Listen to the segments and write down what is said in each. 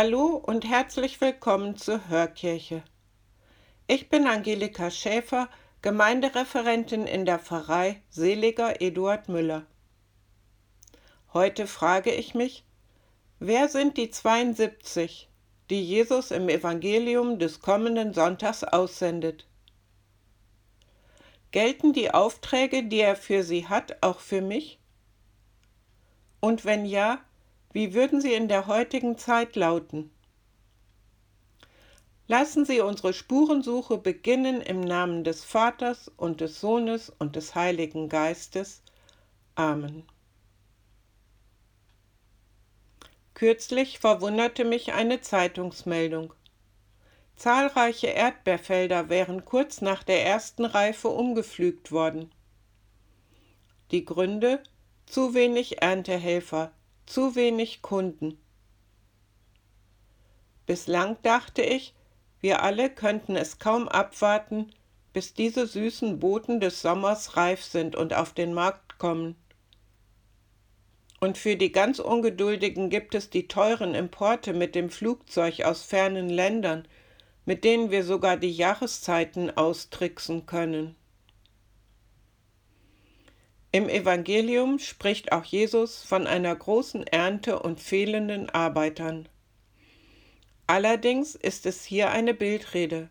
Hallo und herzlich willkommen zur Hörkirche. Ich bin Angelika Schäfer, Gemeindereferentin in der Pfarrei Seliger Eduard Müller. Heute frage ich mich, wer sind die 72, die Jesus im Evangelium des kommenden Sonntags aussendet? Gelten die Aufträge, die er für sie hat, auch für mich? Und wenn ja, wie würden sie in der heutigen Zeit lauten? Lassen Sie unsere Spurensuche beginnen im Namen des Vaters und des Sohnes und des Heiligen Geistes. Amen. Kürzlich verwunderte mich eine Zeitungsmeldung. Zahlreiche Erdbeerfelder wären kurz nach der ersten Reife umgepflügt worden. Die Gründe zu wenig Erntehelfer, zu wenig Kunden. Bislang dachte ich, wir alle könnten es kaum abwarten, bis diese süßen Boten des Sommers reif sind und auf den Markt kommen. Und für die ganz Ungeduldigen gibt es die teuren Importe mit dem Flugzeug aus fernen Ländern, mit denen wir sogar die Jahreszeiten austricksen können. Im Evangelium spricht auch Jesus von einer großen Ernte und fehlenden Arbeitern. Allerdings ist es hier eine Bildrede.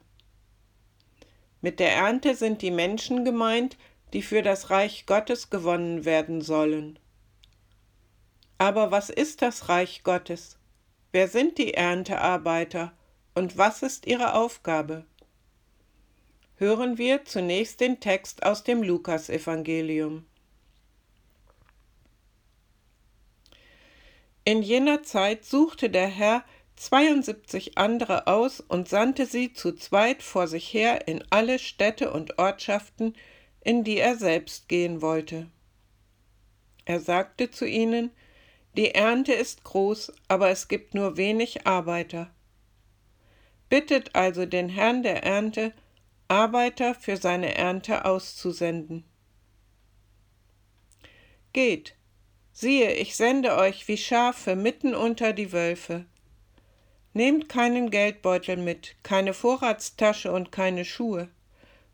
Mit der Ernte sind die Menschen gemeint, die für das Reich Gottes gewonnen werden sollen. Aber was ist das Reich Gottes? Wer sind die Erntearbeiter und was ist ihre Aufgabe? Hören wir zunächst den Text aus dem Lukasevangelium. In jener Zeit suchte der Herr 72 andere aus und sandte sie zu zweit vor sich her in alle Städte und Ortschaften, in die er selbst gehen wollte. Er sagte zu ihnen, die Ernte ist groß, aber es gibt nur wenig Arbeiter. Bittet also den Herrn der Ernte, Arbeiter für seine Ernte auszusenden. Geht, Siehe, ich sende euch wie Schafe mitten unter die Wölfe. Nehmt keinen Geldbeutel mit, keine Vorratstasche und keine Schuhe.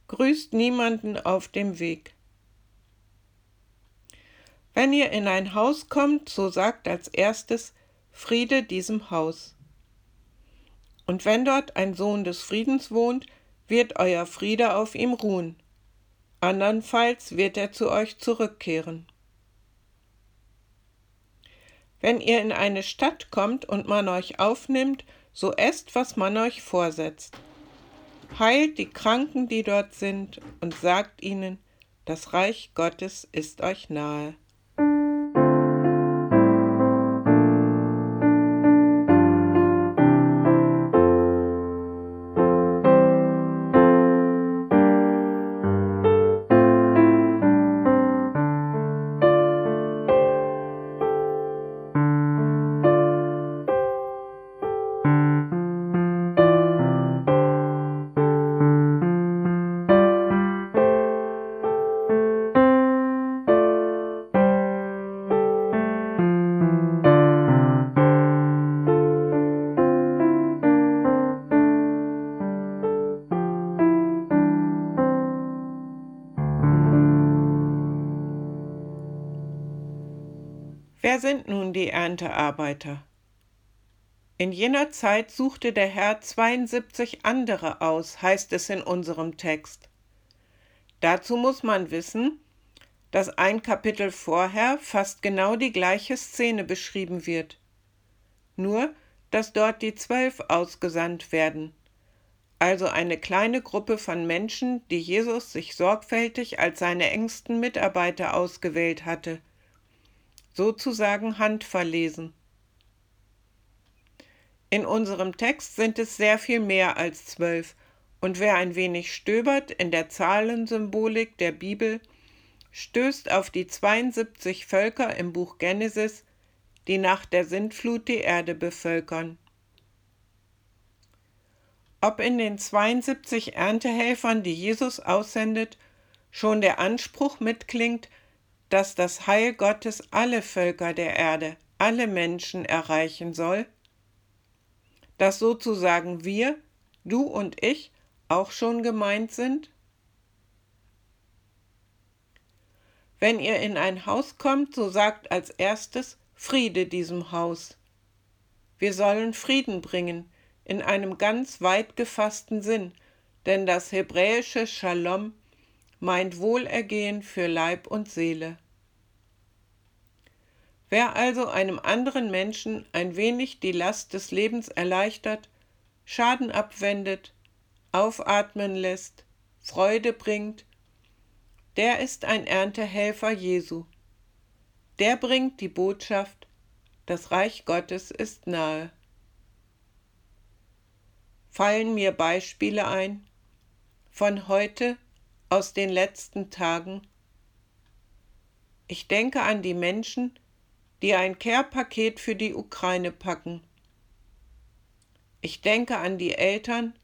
Grüßt niemanden auf dem Weg. Wenn ihr in ein Haus kommt, so sagt als erstes Friede diesem Haus. Und wenn dort ein Sohn des Friedens wohnt, wird euer Friede auf ihm ruhen. Andernfalls wird er zu euch zurückkehren. Wenn ihr in eine Stadt kommt und man euch aufnimmt, so esst, was man euch vorsetzt. Heilt die Kranken, die dort sind, und sagt ihnen, das Reich Gottes ist euch nahe. Wer sind nun die Erntearbeiter? In jener Zeit suchte der Herr 72 andere aus, heißt es in unserem Text. Dazu muss man wissen, dass ein Kapitel vorher fast genau die gleiche Szene beschrieben wird. nur dass dort die Zwölf ausgesandt werden, also eine kleine Gruppe von Menschen, die Jesus sich sorgfältig als seine engsten Mitarbeiter ausgewählt hatte, sozusagen handverlesen. In unserem Text sind es sehr viel mehr als zwölf, und wer ein wenig stöbert in der Zahlensymbolik der Bibel, stößt auf die 72 Völker im Buch Genesis, die nach der Sintflut die Erde bevölkern. Ob in den 72 Erntehelfern, die Jesus aussendet, schon der Anspruch mitklingt, dass das Heil Gottes alle Völker der Erde, alle Menschen erreichen soll? dass sozusagen wir, du und ich, auch schon gemeint sind? Wenn ihr in ein Haus kommt, so sagt als erstes Friede diesem Haus. Wir sollen Frieden bringen, in einem ganz weit gefassten Sinn, denn das hebräische Shalom meint Wohlergehen für Leib und Seele. Wer also einem anderen Menschen ein wenig die Last des Lebens erleichtert, Schaden abwendet, aufatmen lässt, Freude bringt, der ist ein Erntehelfer Jesu. Der bringt die Botschaft, das Reich Gottes ist nahe. Fallen mir Beispiele ein von heute aus den letzten Tagen? Ich denke an die Menschen, die ein Care-Paket für die Ukraine packen. Ich denke an die Eltern,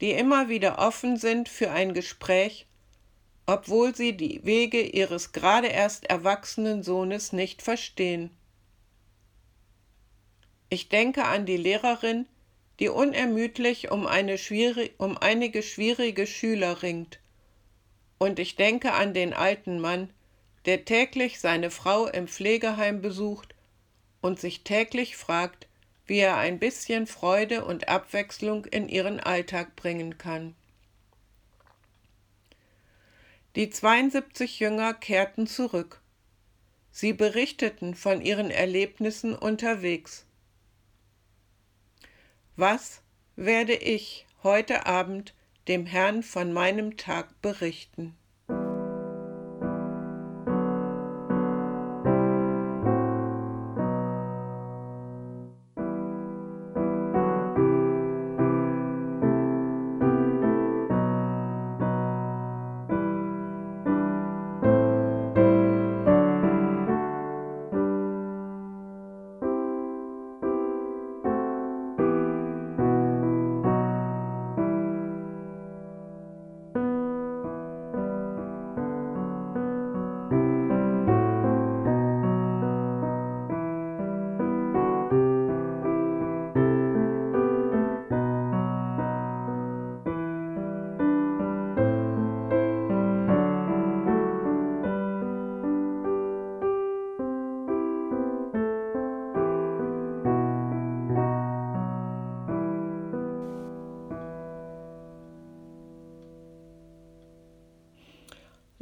die immer wieder offen sind für ein Gespräch, obwohl sie die Wege ihres gerade erst erwachsenen Sohnes nicht verstehen. Ich denke an die Lehrerin, die unermüdlich um, eine um einige schwierige Schüler ringt. Und ich denke an den alten Mann, der täglich seine Frau im Pflegeheim besucht und sich täglich fragt, wie er ein bisschen Freude und Abwechslung in ihren Alltag bringen kann. Die 72 Jünger kehrten zurück. Sie berichteten von ihren Erlebnissen unterwegs. Was werde ich heute Abend dem Herrn von meinem Tag berichten?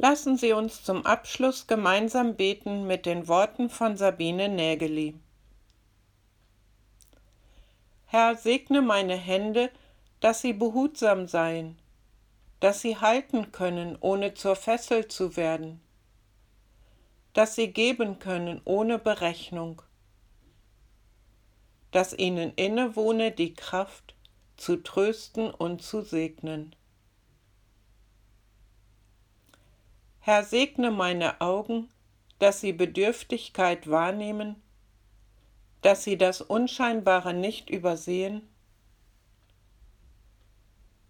Lassen Sie uns zum Abschluss gemeinsam beten mit den Worten von Sabine Nägeli. Herr, segne meine Hände, dass sie behutsam seien, dass sie halten können, ohne zur Fessel zu werden, dass sie geben können ohne Berechnung, dass ihnen innewohne die Kraft, zu trösten und zu segnen. Herr, segne meine Augen, dass sie Bedürftigkeit wahrnehmen, dass sie das Unscheinbare nicht übersehen,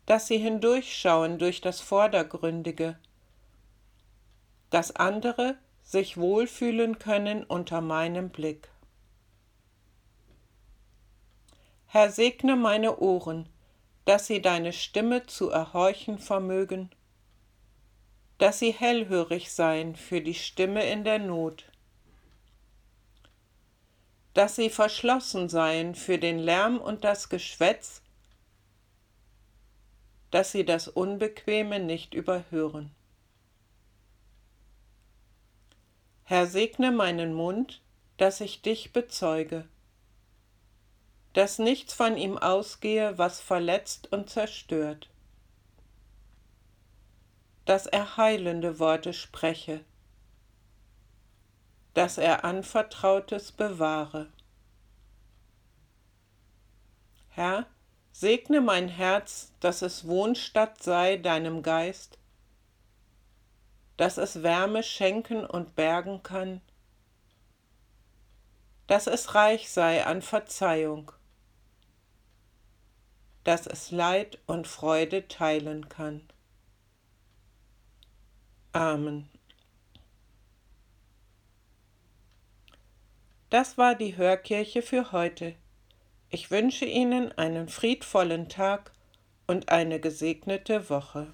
dass sie hindurchschauen durch das Vordergründige, dass andere sich wohlfühlen können unter meinem Blick. Herr, segne meine Ohren, dass sie deine Stimme zu erhorchen vermögen dass sie hellhörig seien für die Stimme in der Not, dass sie verschlossen seien für den Lärm und das Geschwätz, dass sie das Unbequeme nicht überhören. Herr, segne meinen Mund, dass ich dich bezeuge, dass nichts von ihm ausgehe, was verletzt und zerstört, dass er heilende Worte spreche, dass er Anvertrautes bewahre. Herr, segne mein Herz, dass es Wohnstatt sei deinem Geist, dass es Wärme schenken und bergen kann, dass es reich sei an Verzeihung, dass es Leid und Freude teilen kann. Amen. Das war die Hörkirche für heute. Ich wünsche Ihnen einen friedvollen Tag und eine gesegnete Woche.